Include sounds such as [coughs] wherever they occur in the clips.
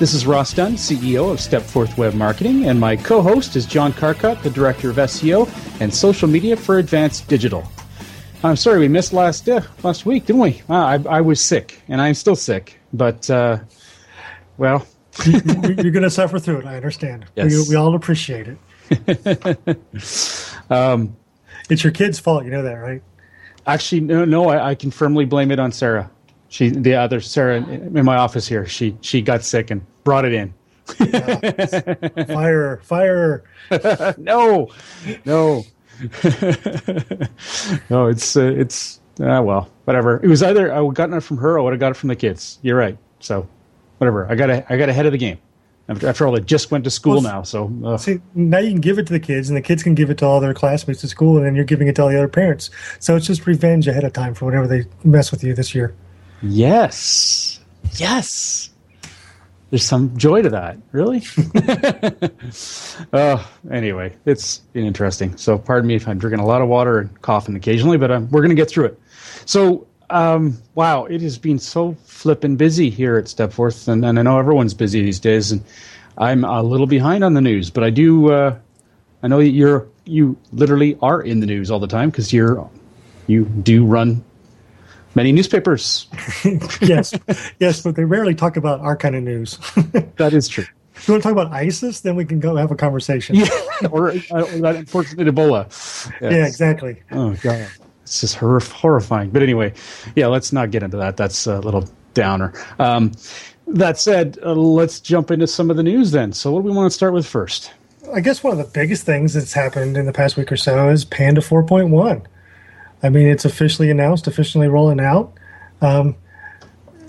This is Ross Dunn, CEO of Stepforth Web Marketing, and my co host is John Carcutt, the Director of SEO and Social Media for Advanced Digital. I'm sorry we missed last uh, last week, didn't we? Uh, I, I, was sick, and I'm still sick, but uh, well. You're going to suffer through it, I understand. Yes. We, we all appreciate it. [laughs] um, it's your kid's fault, you know that, right? Actually, no, no I, I can firmly blame it on Sarah. She, the other Sarah in my office here, she she got sick and brought it in. [laughs] fire, fire. [laughs] no, no, [laughs] no. It's uh, it's uh, well, whatever. It was either I gotten it from her or I would have got it from the kids. You're right. So, whatever. I got I got ahead of the game. After, after all, they just went to school well, now. So uh. see, now you can give it to the kids, and the kids can give it to all their classmates at school, and then you're giving it to all the other parents. So it's just revenge ahead of time for whatever they mess with you this year. Yes. Yes. There's some joy to that. Really? [laughs] oh, anyway, it's been interesting. So, pardon me if I'm drinking a lot of water and coughing occasionally, but um, we're going to get through it. So, um, wow, it has been so flippin' busy here at Stepforth, and, and I know everyone's busy these days, and I'm a little behind on the news, but I do. Uh, I know you're you literally are in the news all the time because you're you do run many newspapers. [laughs] yes, yes, but they rarely talk about our kind of news. [laughs] that is true. If you want to talk about ISIS, then we can go have a conversation. Yeah, [laughs] or, uh, that unfortunate Ebola. Yes. Yeah, exactly. Oh god, it's just horrifying. But anyway, yeah, let's not get into that. That's a little downer. Um, that said, uh, let's jump into some of the news then. So, what do we want to start with first? I guess one of the biggest things that's happened in the past week or so is Panda 4.1. I mean, it's officially announced, officially rolling out. Um,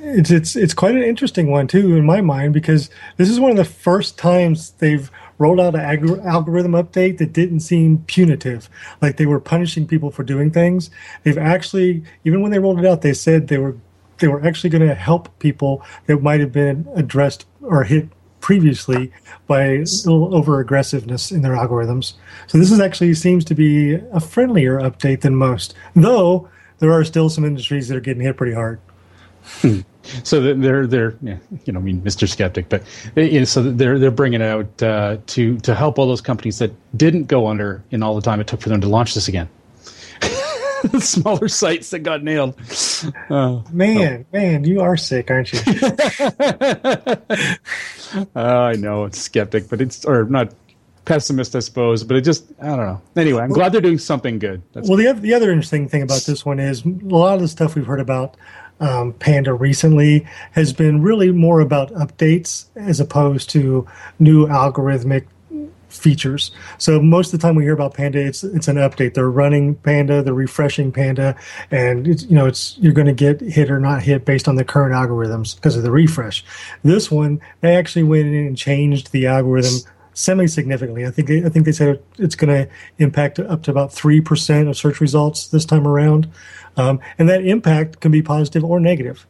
it's it's it's quite an interesting one too in my mind because this is one of the first times they've rolled out an ag- algorithm update that didn't seem punitive, like they were punishing people for doing things. They've actually, even when they rolled it out, they said they were they were actually going to help people that might have been addressed or hit previously by a little over aggressiveness in their algorithms. So this is actually seems to be a friendlier update than most, though there are still some industries that are getting hit pretty hard. Hmm. So they're they're yeah, you know I mean Mr. Skeptic, but you know, so they're they're bringing out uh, to to help all those companies that didn't go under in all the time it took for them to launch this again. [laughs] smaller sites that got nailed. Oh, man, oh. man, you are sick, aren't you? [laughs] uh, [laughs] I know it's skeptic, but it's or not pessimist, I suppose. But it just I don't know. Anyway, I'm well, glad they're doing something good. That's well, the other, the other interesting thing about this one is a lot of the stuff we've heard about um, Panda recently has been really more about updates as opposed to new algorithmic features. So most of the time we hear about Panda, it's it's an update. They're running Panda, they're refreshing Panda, and it's, you know it's you're going to get hit or not hit based on the current algorithms because of the refresh. This one, they actually went in and changed the algorithm semi significantly. I think I think they said it's going to impact up to about three percent of search results this time around, um, and that impact can be positive or negative.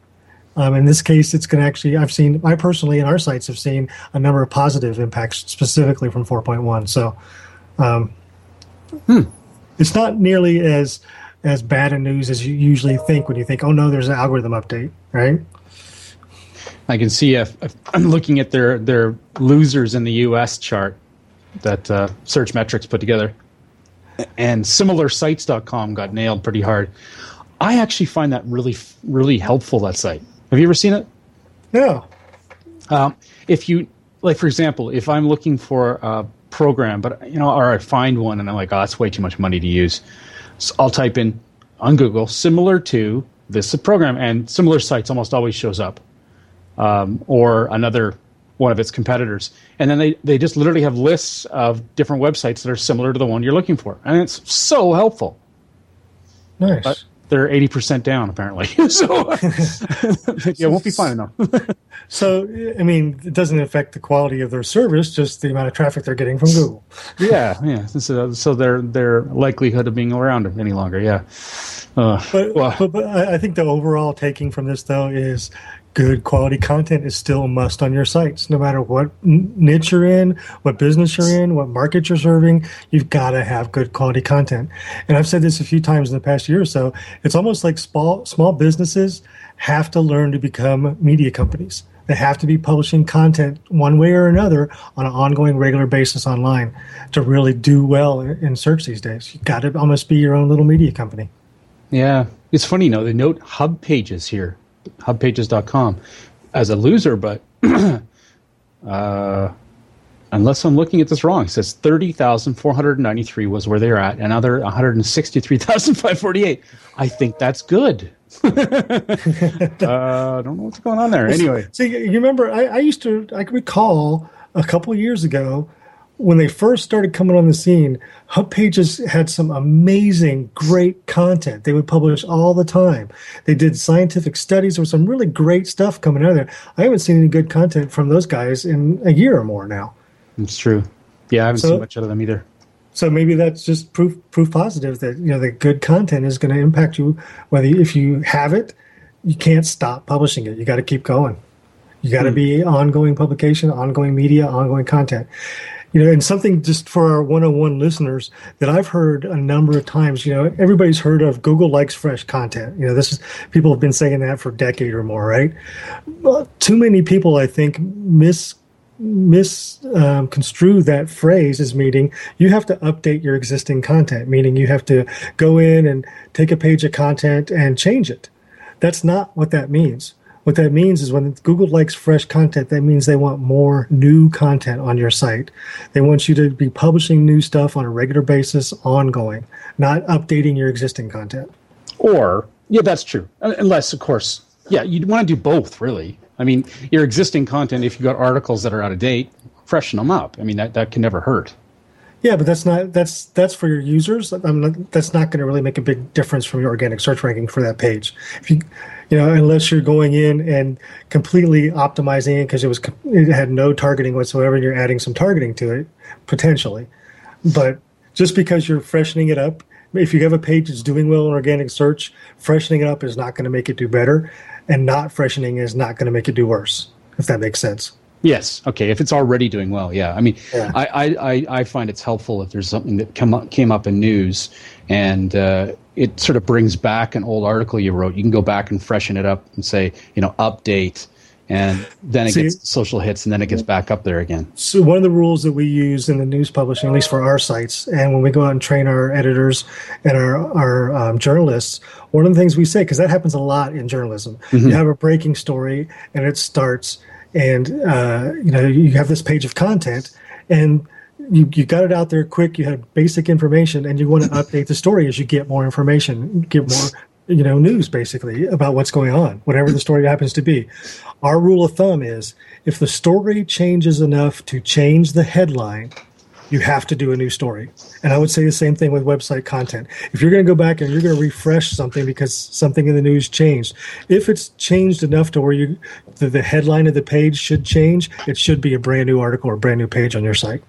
Um, in this case, it's going to actually, I've seen, I personally in our sites have seen a number of positive impacts specifically from 4.1. So um, hmm. it's not nearly as as bad a news as you usually think when you think, oh no, there's an algorithm update, right? I can see if, if I'm looking at their their losers in the U.S. chart that uh, Searchmetrics put together, and similarsites.com got nailed pretty hard. I actually find that really really helpful. That site have you ever seen it? No. Um, if you like for example, if I'm looking for a program, but you know, or I find one and I'm like, oh, that's way too much money to use. So I'll type in on Google similar to this program, and similar sites almost always shows up, um, or another one of its competitors, and then they they just literally have lists of different websites that are similar to the one you're looking for, and it's so helpful. Nice. But they're eighty percent down apparently, [laughs] so [laughs] yeah, it won't be fine enough. [laughs] So, I mean, it doesn't affect the quality of their service, just the amount of traffic they're getting from Google. yeah, yeah. So, so their their likelihood of being around any longer, yeah. Uh, but, well, but, but I think the overall taking from this though is good quality content is still a must on your sites, no matter what niche you're in, what business you're in, what market you're serving. You've got to have good quality content. And I've said this a few times in the past year or so. It's almost like small small businesses have to learn to become media companies. They have to be publishing content one way or another on an ongoing, regular basis online to really do well in search these days. You've got to almost be your own little media company. Yeah, it's funny, you know, they note hub pages here, hubpages.com, as a loser, but [clears throat] uh, unless I'm looking at this wrong, it says 30,493 was where they're at, another now they're 163,548. I think that's good. [laughs] uh, I don't know what's going on there. Anyway, see, you remember, I, I used to, I can recall a couple years ago when they first started coming on the scene, Hub Pages had some amazing, great content. They would publish all the time. They did scientific studies. There was some really great stuff coming out of there. I haven't seen any good content from those guys in a year or more now. It's true. Yeah, I haven't so, seen much out of them either. So maybe that's just proof proof positive that you know the good content is going to impact you. Whether if you have it, you can't stop publishing it. You got to keep going. You got to hmm. be ongoing publication, ongoing media, ongoing content you know, and something just for our 101 listeners that I've heard a number of times, you know, everybody's heard of Google likes fresh content. You know, this is people have been saying that for a decade or more, right? Well, too many people, I think, miss misconstrue um, that phrase as meaning you have to update your existing content, meaning you have to go in and take a page of content and change it. That's not what that means. What that means is when Google likes fresh content, that means they want more new content on your site. They want you to be publishing new stuff on a regular basis, ongoing, not updating your existing content. Or, yeah, that's true. Unless, of course, yeah, you'd want to do both, really. I mean, your existing content, if you've got articles that are out of date, freshen them up. I mean, that, that can never hurt. Yeah, but that's not that's that's for your users. Not, that's not going to really make a big difference from your organic search ranking for that page. If you you know, unless you're going in and completely optimizing it because it was it had no targeting whatsoever, and you're adding some targeting to it potentially. But just because you're freshening it up, if you have a page that's doing well in organic search, freshening it up is not going to make it do better, and not freshening is not going to make it do worse. If that makes sense. Yes. Okay. If it's already doing well, yeah. I mean, yeah. I, I, I find it's helpful if there's something that come up, came up in news and uh, it sort of brings back an old article you wrote. You can go back and freshen it up and say, you know, update, and then it See, gets social hits, and then it gets back up there again. So one of the rules that we use in the news publishing, at least for our sites, and when we go out and train our editors and our our um, journalists, one of the things we say because that happens a lot in journalism, mm-hmm. you have a breaking story and it starts and uh, you know you have this page of content and you, you got it out there quick. You had basic information and you want to [laughs] update the story as you get more information get more you know news basically about what's going on whatever the story happens to be. Our rule of thumb is if the story changes enough to change the headline you have to do a new story. And I would say the same thing with website content. If you're going to go back and you're going to refresh something because something in the news changed, if it's changed enough to where you the, the headline of the page should change, it should be a brand new article or a brand new page on your site.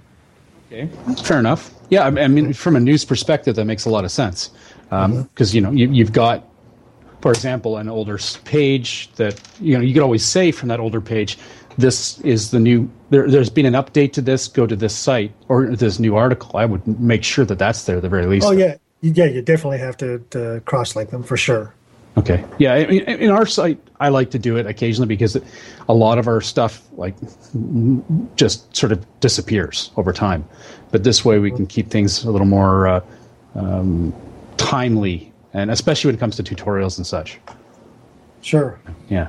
Okay, fair enough. Yeah, I mean, from a news perspective, that makes a lot of sense because um, mm-hmm. you know you, you've got for example, an older page that you know you could always say from that older page, this is the new there, has been an update to this go to this site or this new article. I would make sure that that's there at the very least. Oh yeah. Yeah you definitely have to, to cross link them for sure. Okay. Yeah in, in our site i like to do it occasionally because a lot of our stuff like just sort of disappears over time. But this way we can keep things a little more uh, um, timely and especially when it comes to tutorials and such Sure. Yeah.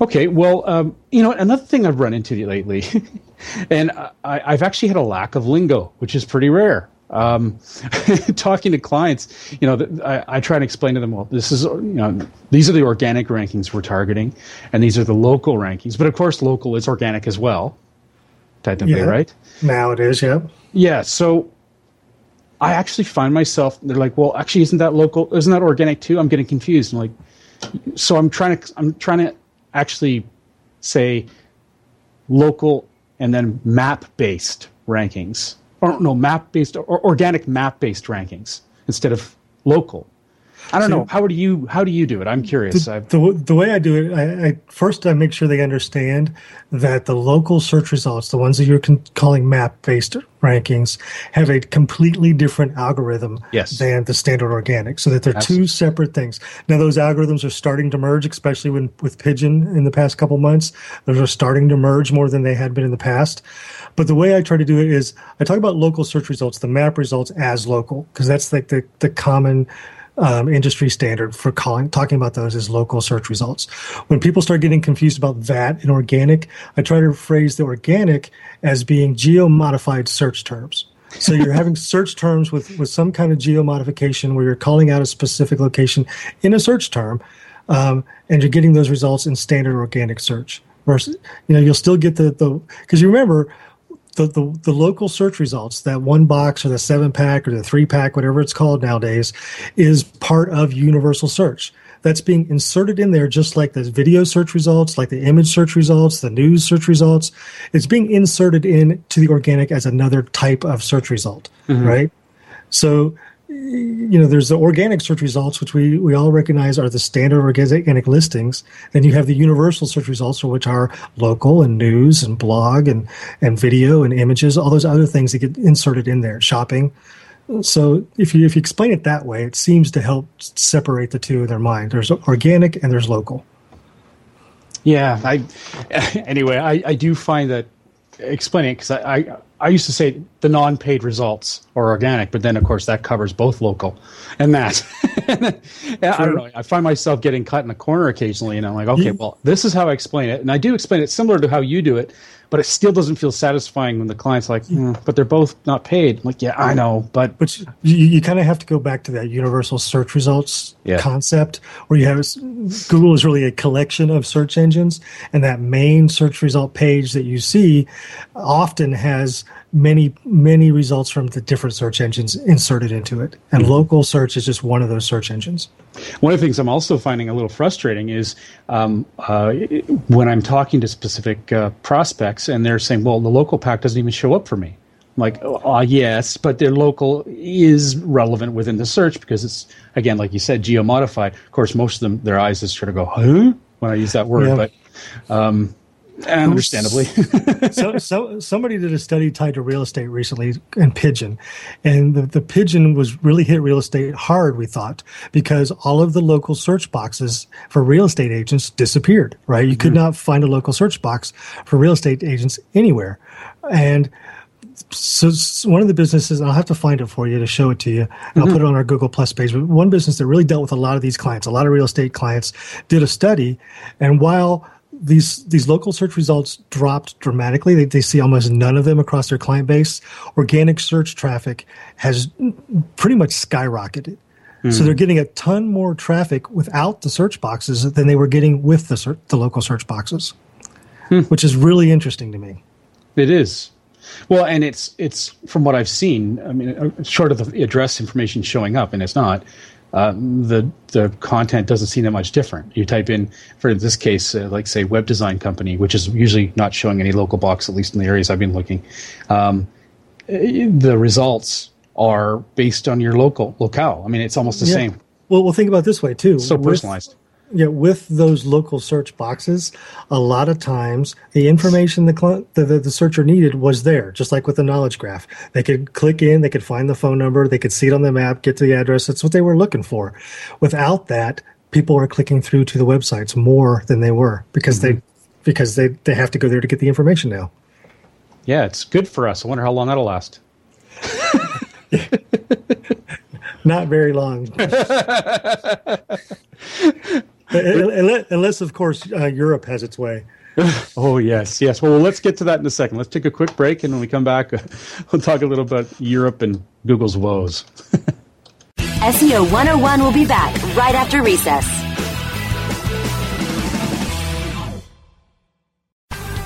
Okay. Well, um, you know, another thing I've run into lately, [laughs] and I, I've actually had a lack of lingo, which is pretty rare. Um, [laughs] talking to clients, you know, I, I, try and explain to them, well, this is, you know, these are the organic rankings we're targeting, and these are the local rankings. But of course, local is organic as well, technically, yeah. right? Now it is, yeah. Yeah. So I actually find myself, they're like, well, actually, isn't that local? Isn't that organic too? I'm getting confused. I'm like, so I'm trying to, I'm trying to actually say local and then map based rankings. Or no map based or organic map based rankings instead of local I don't so, know. How do you how do you do it? I'm curious. The, the, the way I do it, I, I, first I make sure they understand that the local search results, the ones that you're con- calling map based rankings, have a completely different algorithm yes. than the standard organic. So that they're Absolutely. two separate things. Now those algorithms are starting to merge, especially when with Pigeon in the past couple months. Those are starting to merge more than they had been in the past. But the way I try to do it is I talk about local search results, the map results as local, because that's like the, the common um, industry standard for calling talking about those as local search results. When people start getting confused about that and organic, I try to phrase the organic as being geo-modified search terms. So you're [laughs] having search terms with, with some kind of geo modification where you're calling out a specific location in a search term, um, and you're getting those results in standard organic search. Versus, you know, you'll still get the the because you remember the, the, the local search results, that one box or the seven pack or the three pack, whatever it's called nowadays, is part of universal search. That's being inserted in there just like the video search results, like the image search results, the news search results. It's being inserted into the organic as another type of search result, mm-hmm. right? So you know, there's the organic search results, which we, we all recognize are the standard organic listings. Then you have the universal search results, which are local and news and blog and, and video and images, all those other things that get inserted in there, shopping. So if you if you explain it that way, it seems to help separate the two in their mind. There's organic and there's local. Yeah, I [laughs] anyway, I, I do find that explaining because I, I I used to say the non-paid results are organic, but then of course that covers both local and that. [laughs] I don't know. I find myself getting cut in a corner occasionally, and I'm like, okay, well, this is how I explain it, and I do explain it similar to how you do it, but it still doesn't feel satisfying when the client's like, mm, but they're both not paid. I'm like, yeah, I know, but but you, you kind of have to go back to that universal search results yeah. concept, where you have Google is really a collection of search engines, and that main search result page that you see often has many many results from the different search engines inserted into it, and mm-hmm. local search is just one of those search engines. One of the things I'm also finding a little frustrating is um, uh, when I'm talking to specific uh, prospects and they're saying, "Well, the local pack doesn't even show up for me." I'm like, oh, yes, but their local is relevant within the search because it's again, like you said, geo modified. Of course, most of them, their eyes just sort of go, "Huh?" when I use that word, yeah. but. Um, understandably. [laughs] so, so somebody did a study tied to real estate recently in Pigeon, and the, the Pigeon was really hit real estate hard. We thought because all of the local search boxes for real estate agents disappeared. Right, you mm-hmm. could not find a local search box for real estate agents anywhere, and so one of the businesses i'll have to find it for you to show it to you and mm-hmm. i'll put it on our google plus page but one business that really dealt with a lot of these clients a lot of real estate clients did a study and while these these local search results dropped dramatically. They, they see almost none of them across their client base. Organic search traffic has pretty much skyrocketed. Mm. So hmm. they're getting a ton more traffic without the search boxes than they were getting with the the local search boxes, hmm. which is really interesting to me. It is. Well, and it's it's from what I've seen. I mean, uh, short of the address information showing up, and it's not uh, the the content doesn't seem that much different. You type in, for this case, uh, like say web design company, which is usually not showing any local box, at least in the areas I've been looking. Um, the results are based on your local locale. I mean, it's almost the yeah. same. Well, we'll think about this way too. So personalized. Yeah, with those local search boxes, a lot of times the information the, the, the searcher needed was there, just like with the knowledge graph. They could click in, they could find the phone number, they could see it on the map, get to the address. That's what they were looking for. Without that, people are clicking through to the websites more than they were because mm-hmm. they because they, they have to go there to get the information now. Yeah, it's good for us. I wonder how long that'll last. [laughs] Not very long. [laughs] unless, unless, of course, uh, Europe has its way. [laughs] oh yes, yes. Well, let's get to that in a second. Let's take a quick break, and when we come back, [laughs] we'll talk a little about Europe and Google's woes. [laughs] SEO 101 will be back right after recess.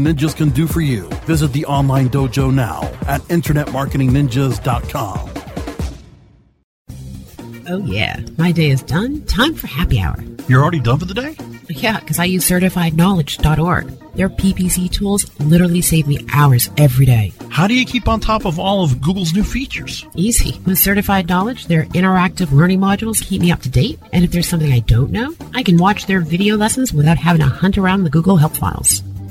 Ninjas can do for you. Visit the online dojo now at InternetMarketingNinjas.com. Oh, yeah. My day is done. Time for happy hour. You're already done for the day? Yeah, because I use CertifiedKnowledge.org. Their PPC tools literally save me hours every day. How do you keep on top of all of Google's new features? Easy. With Certified Knowledge, their interactive learning modules keep me up to date. And if there's something I don't know, I can watch their video lessons without having to hunt around the Google Help files.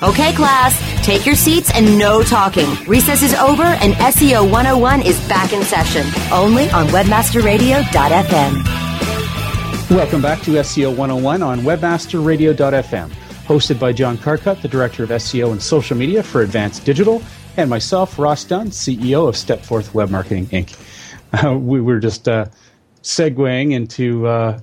Okay, class, take your seats and no talking. Recess is over and SEO 101 is back in session, only on WebmasterRadio.fm. Welcome back to SEO 101 on WebmasterRadio.fm, hosted by John Carcutt, the Director of SEO and Social Media for Advanced Digital, and myself, Ross Dunn, CEO of Stepforth Web Marketing Inc. Uh, we were just uh, segueing into uh,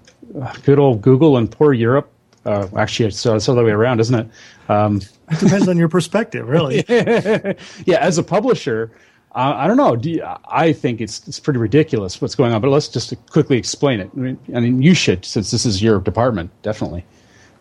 good old Google and poor Europe. Uh, actually, it's, it's all the way around, isn't it? Um, it depends on your perspective, really. [laughs] yeah, as a publisher, uh, I don't know. Do you, I think it's it's pretty ridiculous what's going on. But let's just quickly explain it. I mean, I mean you should, since this is your department, definitely.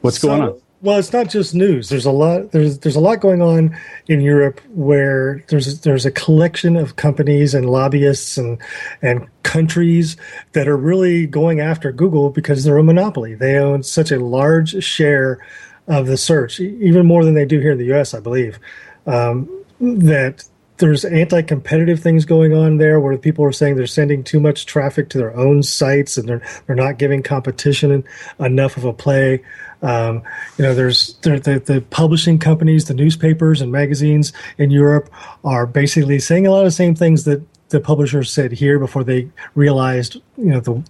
What's so, going on? Well, it's not just news. There's a lot. There's there's a lot going on in Europe where there's there's a collection of companies and lobbyists and and countries that are really going after Google because they're a monopoly. They own such a large share of the search, even more than they do here in the U.S. I believe um, that there's anti-competitive things going on there where people are saying they're sending too much traffic to their own sites and they're they're not giving competition enough of a play. Um, you know, there's the, the, the publishing companies, the newspapers and magazines in Europe are basically saying a lot of the same things that the publishers said here before they realized, you know, the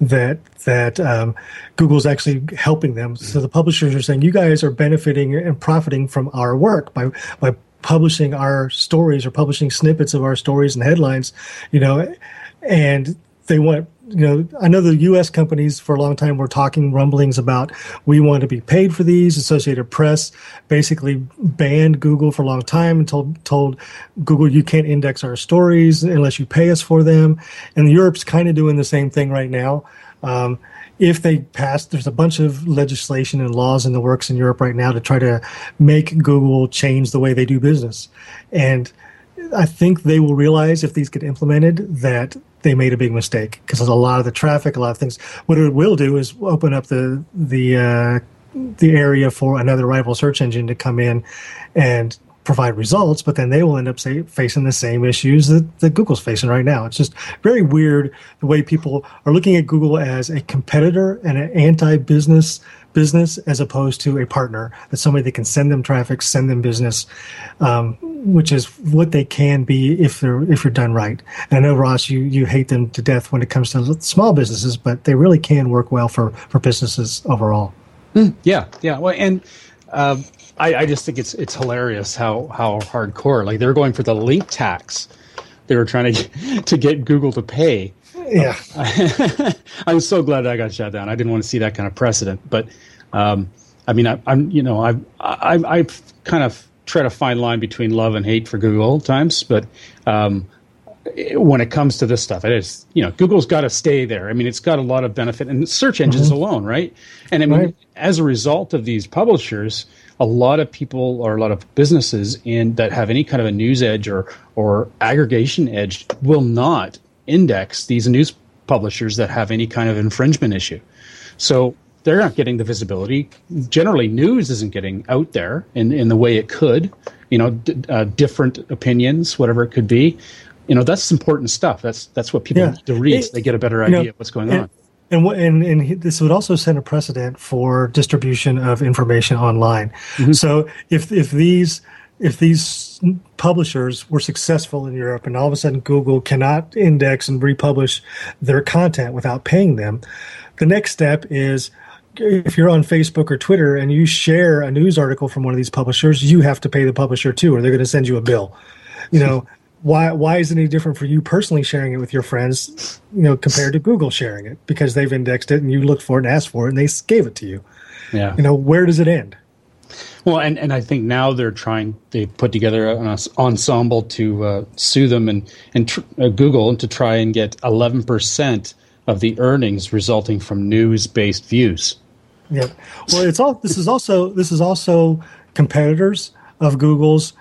that that um, Google's actually helping them. So the publishers are saying, you guys are benefiting and profiting from our work by by publishing our stories or publishing snippets of our stories and headlines, you know, and they want you know, I know the U.S. companies for a long time were talking rumblings about we want to be paid for these. Associated Press basically banned Google for a long time and told told Google you can't index our stories unless you pay us for them. And Europe's kind of doing the same thing right now. Um, if they pass, there's a bunch of legislation and laws in the works in Europe right now to try to make Google change the way they do business. And I think they will realize if these get implemented that they made a big mistake because there's a lot of the traffic, a lot of things. What it will do is open up the the uh, the area for another rival search engine to come in and provide results, but then they will end up say, facing the same issues that, that Google's facing right now. It's just very weird the way people are looking at Google as a competitor and an anti-business business as opposed to a partner. That's somebody that can send them traffic, send them business, um, which is what they can be if they're if you're done right. And I know Ross, you you hate them to death when it comes to small businesses, but they really can work well for for businesses overall. Mm, yeah, yeah. Well, and uh, I, I just think it's it's hilarious how how hardcore. Like they're going for the link tax. They were trying to get, [laughs] to get Google to pay. Yeah, [laughs] I'm so glad that got shot down. I didn't want to see that kind of precedent, but um, I mean, I, am you know I've I, I've kind of tried a fine line between love and hate for Google times, but um, when it comes to this stuff, it is you know Google's got to stay there. I mean, it's got a lot of benefit, and search engines mm-hmm. alone, right? And I mean, right. as a result of these publishers, a lot of people or a lot of businesses in that have any kind of a news edge or or aggregation edge will not index these news publishers that have any kind of infringement issue. So they're not getting the visibility. Generally, news isn't getting out there in, in the way it could. You know, d- uh, different opinions, whatever it could be. You know, that's important stuff. That's that's what people yeah. need to read. It, so they get a better idea know, of what's going and, on. And, and and this would also set a precedent for distribution of information online. Mm-hmm. So if if these if these publishers were successful in Europe and all of a sudden Google cannot index and republish their content without paying them, the next step is if you're on Facebook or Twitter and you share a news article from one of these publishers, you have to pay the publisher too, or they're going to send you a bill. You know, [laughs] why why is it any different for you personally sharing it with your friends, you know, compared to Google sharing it because they've indexed it and you looked for it and asked for it and they gave it to you. Yeah. You know, where does it end? Well, and, and I think now they're trying. They put together an ensemble to uh, sue them and and tr- uh, Google and to try and get eleven percent of the earnings resulting from news based views. Yeah. Well, it's all. This is also this is also competitors of Google's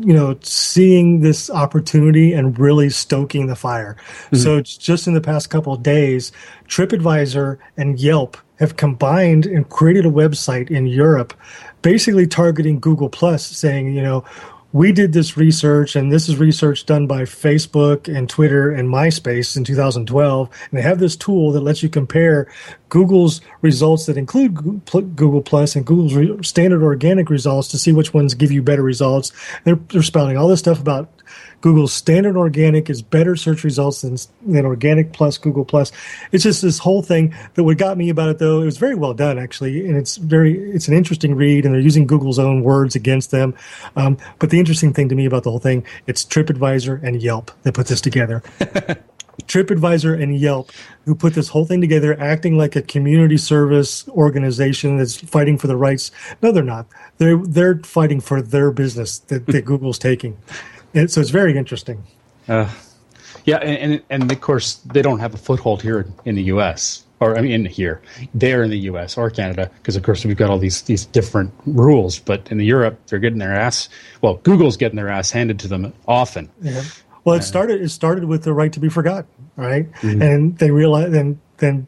you know, seeing this opportunity and really stoking the fire. Mm-hmm. So just in the past couple of days, TripAdvisor and Yelp have combined and created a website in Europe, basically targeting Google Plus, saying, you know, we did this research, and this is research done by Facebook and Twitter and MySpace in 2012. And they have this tool that lets you compare Google's results that include Google Plus and Google's standard organic results to see which ones give you better results. They're, they're spouting all this stuff about Google's standard organic is better search results than, than organic plus Google plus. It's just this whole thing that what got me about it though, it was very well done actually. And it's very, it's an interesting read and they're using Google's own words against them. Um, but the interesting thing to me about the whole thing, it's TripAdvisor and Yelp that put this together. [laughs] TripAdvisor and Yelp, who put this whole thing together, acting like a community service organization that's fighting for the rights. No, they're not. They're they're fighting for their business that, that [laughs] Google's taking. And so it's very interesting. Uh, yeah, and, and, and of course they don't have a foothold here in the U.S. or I mean in here, they're in the U.S. or Canada because of course we've got all these these different rules. But in the Europe, they're getting their ass. Well, Google's getting their ass handed to them often. Yeah. Well, it started it started with the right to be forgotten, right? Mm-hmm. And they realized then then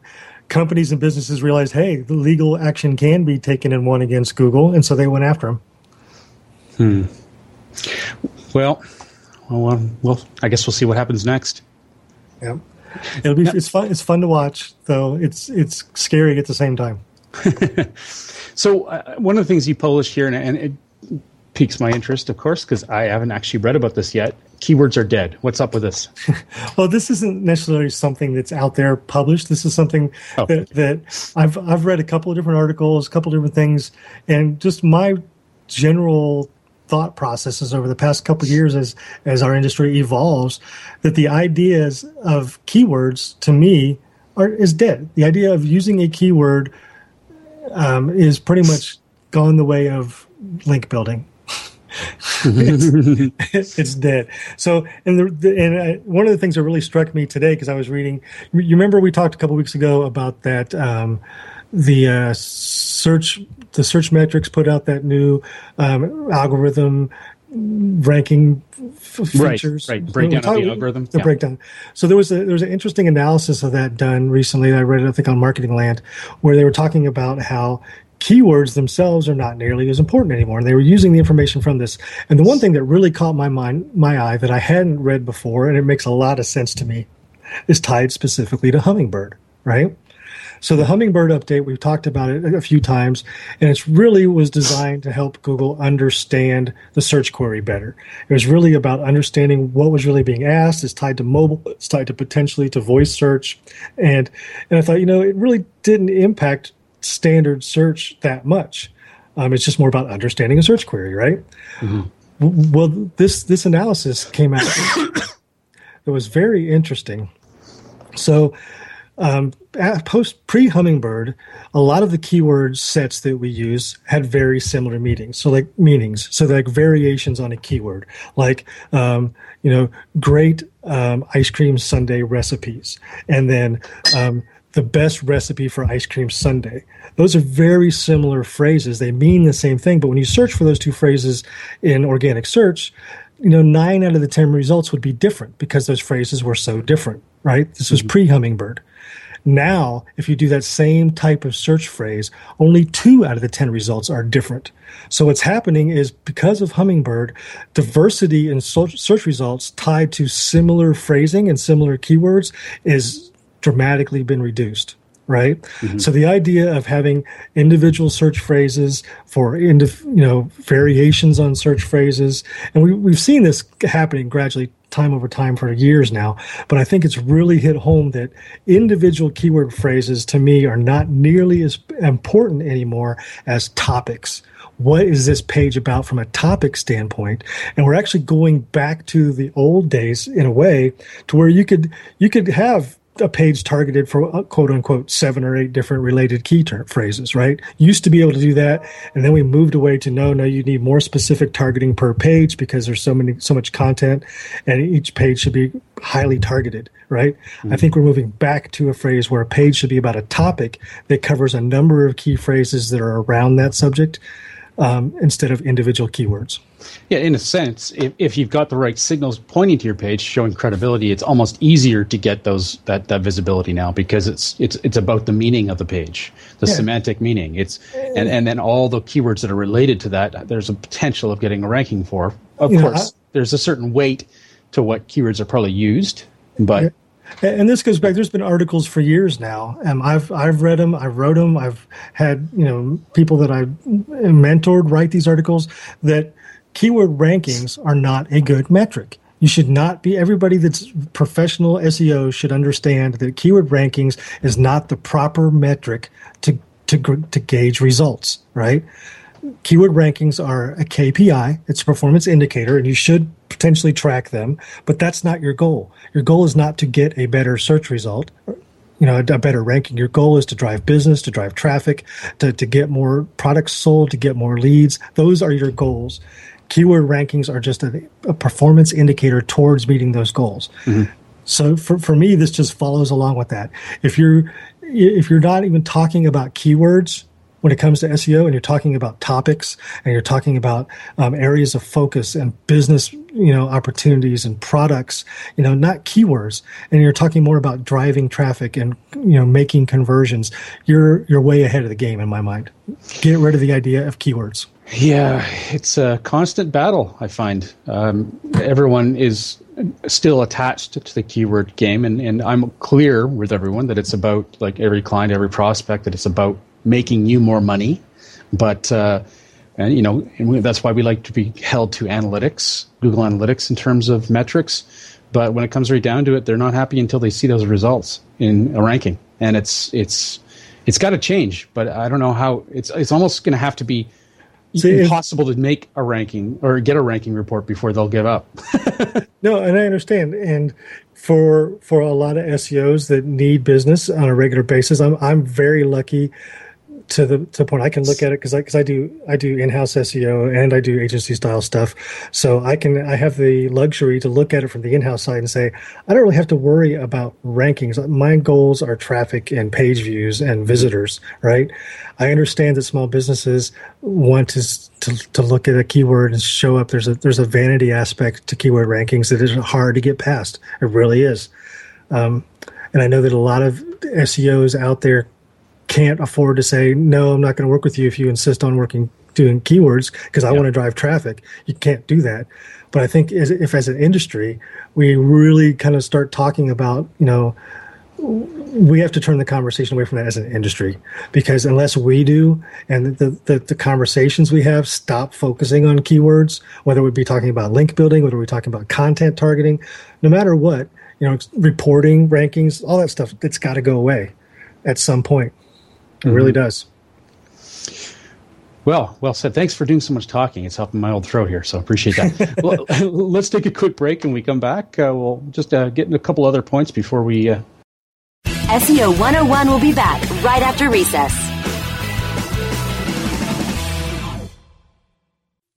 companies and businesses realized, hey, the legal action can be taken and won against Google, and so they went after them. Hmm. Well, well, um, well, I guess we'll see what happens next. Yeah, it'll be. It's fun. It's fun to watch, though. It's it's scary at the same time. [laughs] so uh, one of the things you published here, and, and it piques my interest, of course, because I haven't actually read about this yet. Keywords are dead. What's up with this? [laughs] well, this isn't necessarily something that's out there published. This is something oh. that, that I've I've read a couple of different articles, a couple of different things, and just my general thought processes over the past couple of years as as our industry evolves that the ideas of keywords to me are is dead the idea of using a keyword um, is pretty much gone the way of link building [laughs] [laughs] it's, it's, dead. So, and the, the and I, one of the things that really struck me today because I was reading. You remember we talked a couple weeks ago about that um, the uh, search the Searchmetrics put out that new um, algorithm ranking f- features. Right, right. Breakdown of the algorithm. The yeah. breakdown. So there was a there was an interesting analysis of that done recently. I read it, I think, on Marketing Land, where they were talking about how keywords themselves are not nearly as important anymore. And they were using the information from this. And the one thing that really caught my mind, my eye, that I hadn't read before, and it makes a lot of sense to me, is tied specifically to Hummingbird. Right. So the Hummingbird update, we've talked about it a few times, and it's really was designed to help Google understand the search query better. It was really about understanding what was really being asked. It's tied to mobile. It's tied to potentially to voice search, and and I thought, you know, it really didn't impact standard search that much. Um, it's just more about understanding a search query, right? Mm-hmm. Well, this this analysis came out. [coughs] it was very interesting. So um, post pre Hummingbird, a lot of the keyword sets that we use had very similar meanings. So like meanings, so like variations on a keyword, like um, you know, great um, ice cream sundae recipes, and then um, the best recipe for ice cream sundae. Those are very similar phrases. They mean the same thing, but when you search for those two phrases in organic search, you know, nine out of the 10 results would be different because those phrases were so different, right? This was mm-hmm. pre Hummingbird. Now, if you do that same type of search phrase, only two out of the 10 results are different. So what's happening is because of Hummingbird, diversity in search results tied to similar phrasing and similar keywords is dramatically been reduced right? Mm-hmm. So the idea of having individual search phrases for you know variations on search phrases, and we we've seen this happening gradually time over time for years now. But I think it's really hit home that individual keyword phrases to me are not nearly as important anymore as topics. What is this page about from a topic standpoint? And we're actually going back to the old days in a way to where you could you could have a page targeted for uh, quote unquote seven or eight different related key term phrases, right? Used to be able to do that, and then we moved away to no, no, you need more specific targeting per page because there's so many, so much content, and each page should be highly targeted, right? Mm-hmm. I think we're moving back to a phrase where a page should be about a topic that covers a number of key phrases that are around that subject um, instead of individual keywords. Yeah, in a sense, if, if you've got the right signals pointing to your page, showing credibility, it's almost easier to get those that, that visibility now because it's it's it's about the meaning of the page, the yeah. semantic meaning. It's and and then all the keywords that are related to that. There's a potential of getting a ranking for. Of you course, know, I, there's a certain weight to what keywords are probably used, but and this goes back. There's been articles for years now, and I've I've read them. I've wrote them. I've had you know people that I've mentored write these articles that keyword rankings are not a good metric. You should not be everybody that's professional SEO should understand that keyword rankings is not the proper metric to to to gauge results. Right? Keyword rankings are a KPI. It's a performance indicator, and you should potentially track them. But that's not your goal your goal is not to get a better search result, you know, a, better ranking. Your goal is to drive business, to drive traffic, to, to get more products sold, to get more leads. Those are your goals. Keyword rankings are just a, a performance indicator towards meeting those goals. Mm-hmm. So for, for me, this just follows along with that. If you're if you're not even talking about keywords, when it comes to SEO and you're talking about topics and you're talking about um, areas of focus and business, you know, opportunities and products, you know, not keywords, and you're talking more about driving traffic and you know making conversions, you're you're way ahead of the game in my mind. Get rid of the idea of keywords. Yeah, it's a constant battle. I find um, everyone is still attached to the keyword game, and, and I'm clear with everyone that it's about like every client, every prospect that it's about making you more money. But uh, and you know and that's why we like to be held to analytics, Google Analytics in terms of metrics. But when it comes right down to it, they're not happy until they see those results in a ranking, and it's it's it's got to change. But I don't know how. It's it's almost going to have to be See, impossible to make a ranking or get a ranking report before they'll give up. [laughs] no, and I understand. And for for a lot of SEOs that need business on a regular basis, I'm I'm very lucky to the to the point I can look at it because I because I do I do in house SEO and I do agency style stuff, so I can I have the luxury to look at it from the in house side and say I don't really have to worry about rankings. My goals are traffic and page views and visitors. Right? I understand that small businesses want to to, to look at a keyword and show up. There's a there's a vanity aspect to keyword rankings that is hard to get past. It really is. Um, and I know that a lot of SEOs out there can't afford to say no i'm not going to work with you if you insist on working doing keywords because i yep. want to drive traffic. You can't do that. But i think as, if as an industry we really kind of start talking about you know we have to turn the conversation away from that as an industry. Because unless we do and the, the, the, conversations we have stop focusing on keywords whether we be talking about link building whether we're talking about content targeting no matter what you know reporting rankings all that stuff it's got to go away at some point it mm-hmm. really does well, well said. Thanks for doing so much talking. It's helping my old throat here, so appreciate that. [laughs] well, [laughs] let's take a quick break, and we come back. Uh, we'll just uh, get in a couple other points before we uh, SEO 101 will be back right after recess.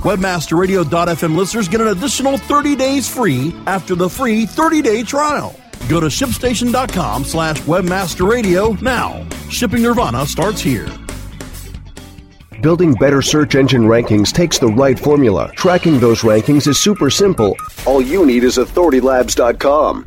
WebmasterRadio.fm listeners get an additional 30 days free after the free 30-day trial. Go to shipstation.com slash webmasterradio now. Shipping Nirvana starts here. Building better search engine rankings takes the right formula. Tracking those rankings is super simple. All you need is authoritylabs.com.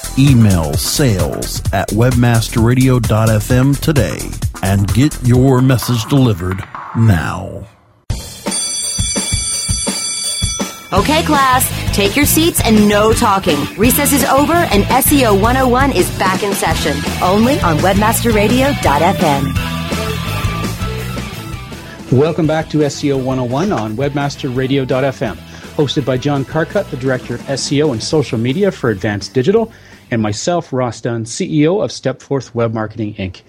Email sales at webmasterradio.fm today and get your message delivered now. Okay, class, take your seats and no talking. Recess is over and SEO 101 is back in session, only on webmasterradio.fm. Welcome back to SEO 101 on webmasterradio.fm, hosted by John Carcutt, the Director of SEO and Social Media for Advanced Digital and myself, Ross Dunn, CEO of Stepforth Web Marketing Inc.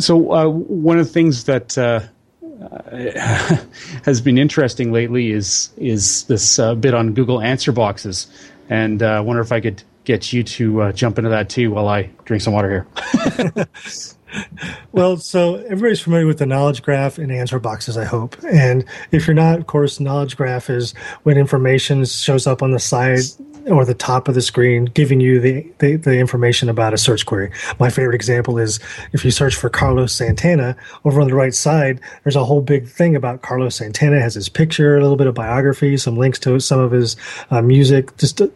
So, uh, one of the things that uh, [laughs] has been interesting lately is is this uh, bit on Google Answer boxes, and uh, I wonder if I could get you to uh, jump into that too while I drink some water here. [laughs] well, so everybody's familiar with the knowledge graph and answer boxes, I hope. And if you're not, of course, knowledge graph is when information shows up on the side or the top of the screen giving you the, the, the, information about a search query. My favorite example is if you search for Carlos Santana, over on the right side, there's a whole big thing about Carlos Santana. It has his picture, a little bit of biography, some links to some of his uh, music. Just uh,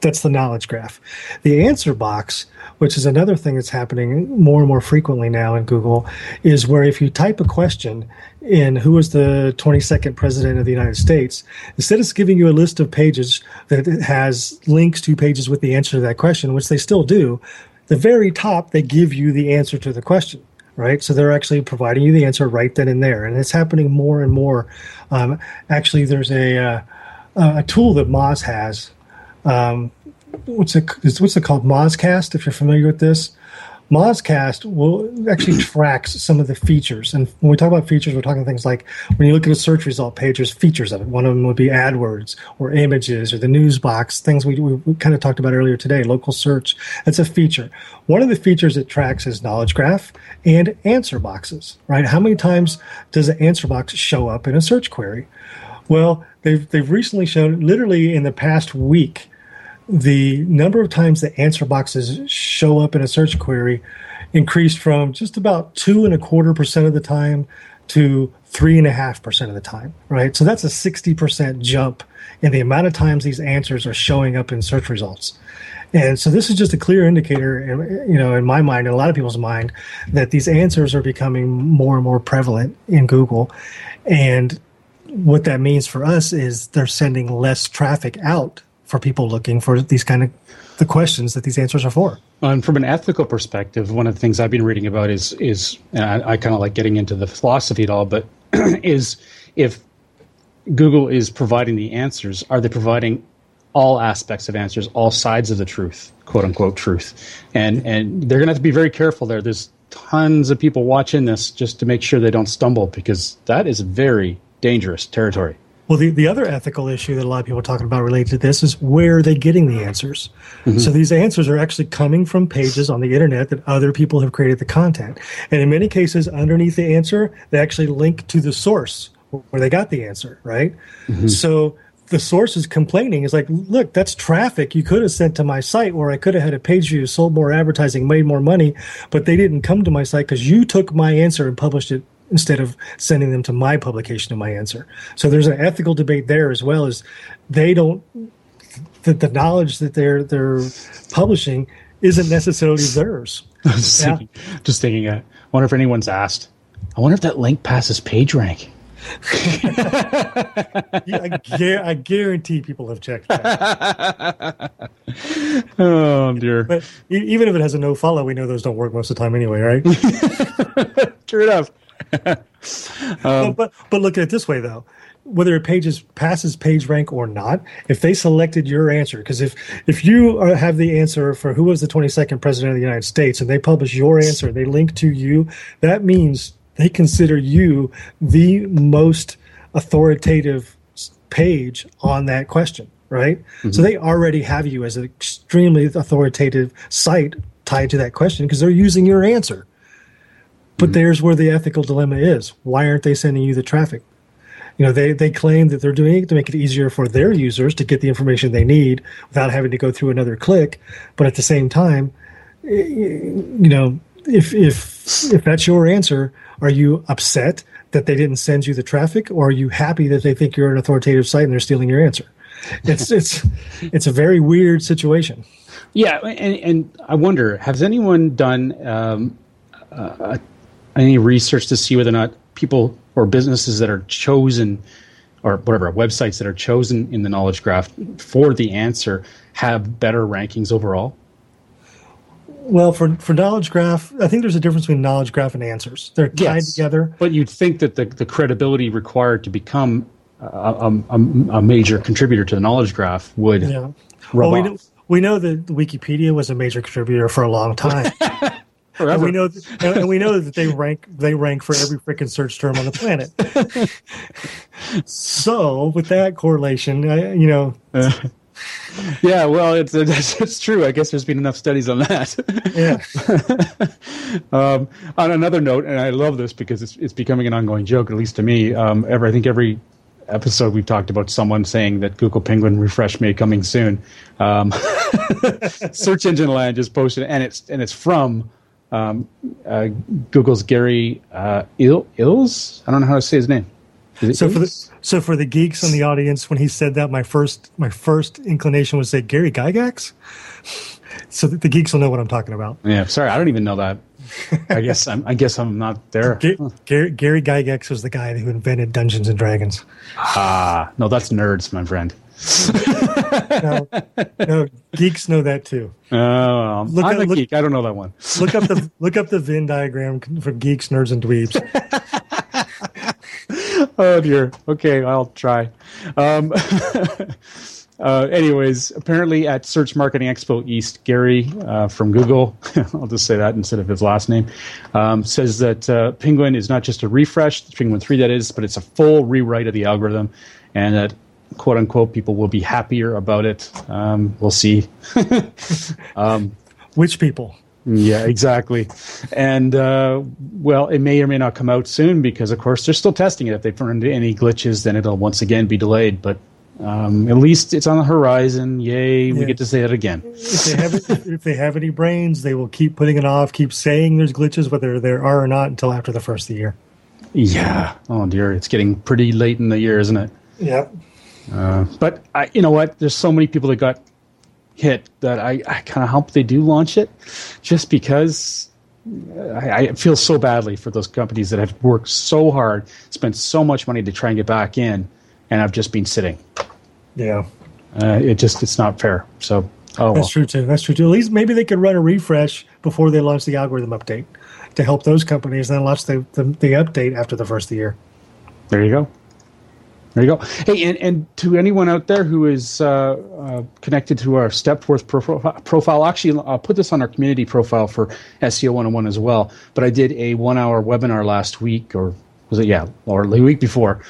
that's the knowledge graph. The answer box which is another thing that's happening more and more frequently now in Google, is where if you type a question in who was the 22nd president of the United States, instead of giving you a list of pages that has links to pages with the answer to that question, which they still do, the very top they give you the answer to the question right? So they're actually providing you the answer right then and there, and it's happening more and more. Um, actually, there's a uh, a tool that Moz has um, what's it what's it called Mozcast if you're familiar with this Mozcast will actually [clears throat] tracks some of the features. And when we talk about features, we're talking things like when you look at a search result page, there's features of it. One of them would be AdWords or images or the news box, things we, we, we kind of talked about earlier today, local search. That's a feature. One of the features it tracks is knowledge graph and answer boxes, right? How many times does an answer box show up in a search query? Well, they've, they've recently shown, literally in the past week, the number of times the answer boxes show up in a search query increased from just about two and a quarter percent of the time to three and a half percent of the time, right? So that's a 60% jump in the amount of times these answers are showing up in search results. And so this is just a clear indicator, you know, in my mind, in a lot of people's mind, that these answers are becoming more and more prevalent in Google. And what that means for us is they're sending less traffic out for people looking for these kind of the questions that these answers are for. And from an ethical perspective, one of the things I've been reading about is is I, I kind of like getting into the philosophy at all, but [clears throat] is if Google is providing the answers, are they providing all aspects of answers, all sides of the truth, quote unquote truth, and and they're going to have to be very careful there. There's tons of people watching this just to make sure they don't stumble because that is very dangerous territory. Well, the, the other ethical issue that a lot of people are talking about related to this is where are they getting the answers? Mm-hmm. So these answers are actually coming from pages on the internet that other people have created the content. And in many cases, underneath the answer, they actually link to the source where they got the answer, right? Mm-hmm. So the source is complaining is like, look, that's traffic you could have sent to my site where I could have had a page view, sold more advertising, made more money, but they didn't come to my site because you took my answer and published it instead of sending them to my publication of my answer. So there's an ethical debate there as well as they don't the, the knowledge that they're they're publishing isn't necessarily theirs. [laughs] just, yeah. thinking, just thinking, I wonder if anyone's asked. I wonder if that link passes PageRank. [laughs] [laughs] yeah, I, gu- I, guarantee people have checked that. oh dear! But even if it has a no follow, we know those don't work most of the time anyway, right? True enough. [laughs] um, but, but, but look at it this way though. Whether a page passes page rank or not if they selected your answer because if if you are, have the answer for who was the 22nd president of the united states and they publish your answer they link to you that means they consider you the most authoritative page on that question right? Mm-hmm. so they already have you as an extremely authoritative site tied to that question because they're using your answer but mm-hmm. there's where the ethical dilemma is. Why aren't they sending you the traffic? You know, they, they claim that they're doing it to make it easier for their users to get the information they need without having to go through another click. But at the same time, you know, if if if that's your answer, are you upset that they didn't send you the traffic, or are you happy that they think you're an authoritative site and they're stealing your answer? It's it's it's a very weird situation. Yeah, and, and I wonder, has anyone done um, a any research to see whether or not people or businesses that are chosen or whatever websites that are chosen in the knowledge graph for the answer have better rankings overall? Well, for for knowledge graph, I think there's a difference between knowledge graph and answers. They're tied yes, together. But you'd think that the, the credibility required to become a, a, a major contributor to the knowledge graph would yeah. well, we know, we know that Wikipedia was a major contributor for a long time. [laughs] And we know, and we know that they rank they rank for every freaking search term on the planet. [laughs] so, with that correlation, I, you know. Uh, [laughs] yeah, well, it's, [laughs] it's, it's true. I guess there's been enough studies on that. Yeah. um, on another note, and I love this because it's it's becoming an ongoing joke, at least to me. Um, every, I think every episode we've talked about someone saying that Google Penguin refresh may coming soon. Um, search engine land just posted, and it's and it's from um, uh, Google's Gary uh, Il- Ills. I don't know how to say his name. So for the so for the geeks in the audience, when he said that, my first my first inclination was to say Gary Gygax. so the, the geeks will know what I'm talking about. Yeah, sorry, I don't even know that. I guess I'm. I guess I'm not there. Gary, Gary Gygax was the guy who invented Dungeons and Dragons. Ah, no, that's nerds, my friend no, no, geeks know that too. Oh, look I'm up, a look, geek. I don't know that one. look up the [laughs] look up the Venn diagram for geeks, nerds, and dweebs. [laughs] oh dear. Okay, I'll try. Um, [laughs] Uh, anyways, apparently at Search Marketing Expo East, Gary uh, from Google, I'll just say that instead of his last name, um, says that uh, Penguin is not just a refresh, Penguin 3 that is, but it's a full rewrite of the algorithm, and that quote unquote people will be happier about it. Um, we'll see. [laughs] um, Which people? Yeah, exactly. And uh, well, it may or may not come out soon because, of course, they're still testing it. If they find any glitches, then it'll once again be delayed. But um, at least it's on the horizon. Yay, yeah. we get to say it again. If they, have, if they have any brains, they will keep putting it off, keep saying there's glitches, whether there are or not, until after the first of the year. Yeah. Oh dear, it's getting pretty late in the year, isn't it? Yep. Uh, but I, you know what? There's so many people that got hit that I, I kind of hope they do launch it, just because I, I, feel so badly for those companies that have worked so hard, spent so much money to try and get back in, and I've just been sitting. Yeah. Uh, it just it's not fair. So oh, that's well. true too. That's true too. At least maybe they could run a refresh before they launch the algorithm update to help those companies, then launch the, the, the update after the first of the year. There you go. There you go. Hey, and, and to anyone out there who is uh, uh, connected to our Stepforth profile, profile, actually, I'll put this on our community profile for SEO 101 as well. But I did a one hour webinar last week, or was it, yeah, or the week before,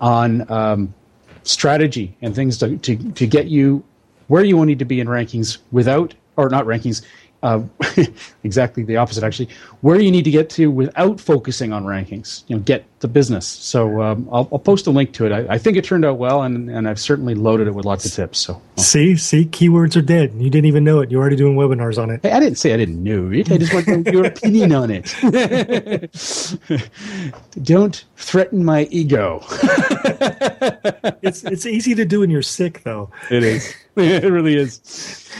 on um, strategy and things to, to, to get you where you need to be in rankings without, or not rankings, uh, [laughs] exactly the opposite actually. Where you need to get to without focusing on rankings you know get the business. So um, I'll, I'll, post a link to it. I, I, think it turned out well and, and i've certainly loaded it with lots of tips so. See? See? Keywords are dead. You didn't even know it. You're already doing webinars on it. Hey, i didn't say i didn't know it. I just want your opinion on it. [laughs] Don't threaten my ego. [laughs] It's it's easy to do when you're sick though. It is. It really is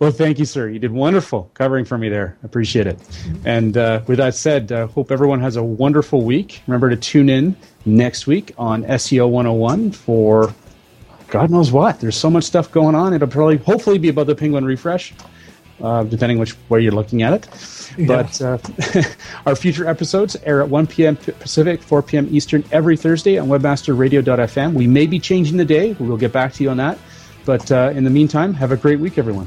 well, thank you, sir. You did wonderful covering for me there. Appreciate it. And uh, with that said, uh, hope everyone has a wonderful week. Remember to tune in next week on SEO 101 for God knows what. There's so much stuff going on. It'll probably, hopefully, be about the Penguin refresh, uh, depending which way you're looking at it. Yeah. But uh, [laughs] our future episodes air at 1 p.m. Pacific, 4 p.m. Eastern every Thursday on WebmasterRadio.fm. We may be changing the day. We'll get back to you on that. But uh, in the meantime, have a great week, everyone.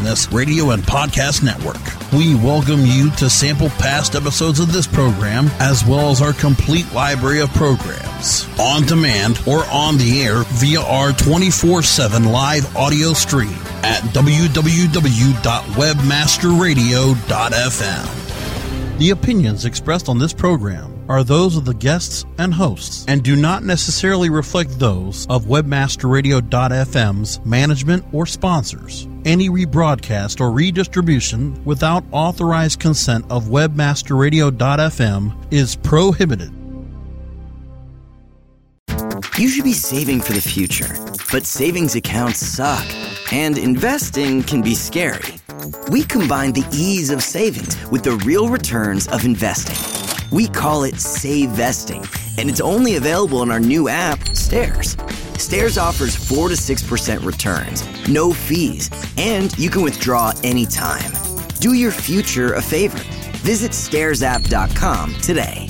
This radio and Podcast Network. We welcome you to sample past episodes of this program, as well as our complete library of programs, on demand or on the air via our 24 7 live audio stream at www.webmasterradio.fm. The opinions expressed on this program are those of the guests and hosts and do not necessarily reflect those of webmasterradio.fm's management or sponsors. Any rebroadcast or redistribution without authorized consent of webmasterradio.fm is prohibited. You should be saving for the future, but savings accounts suck and investing can be scary. We combine the ease of savings with the real returns of investing we call it Save Vesting, and it's only available in our new app, Stairs. Stairs offers 4 to 6% returns, no fees, and you can withdraw anytime. Do your future a favor. Visit stairsapp.com today.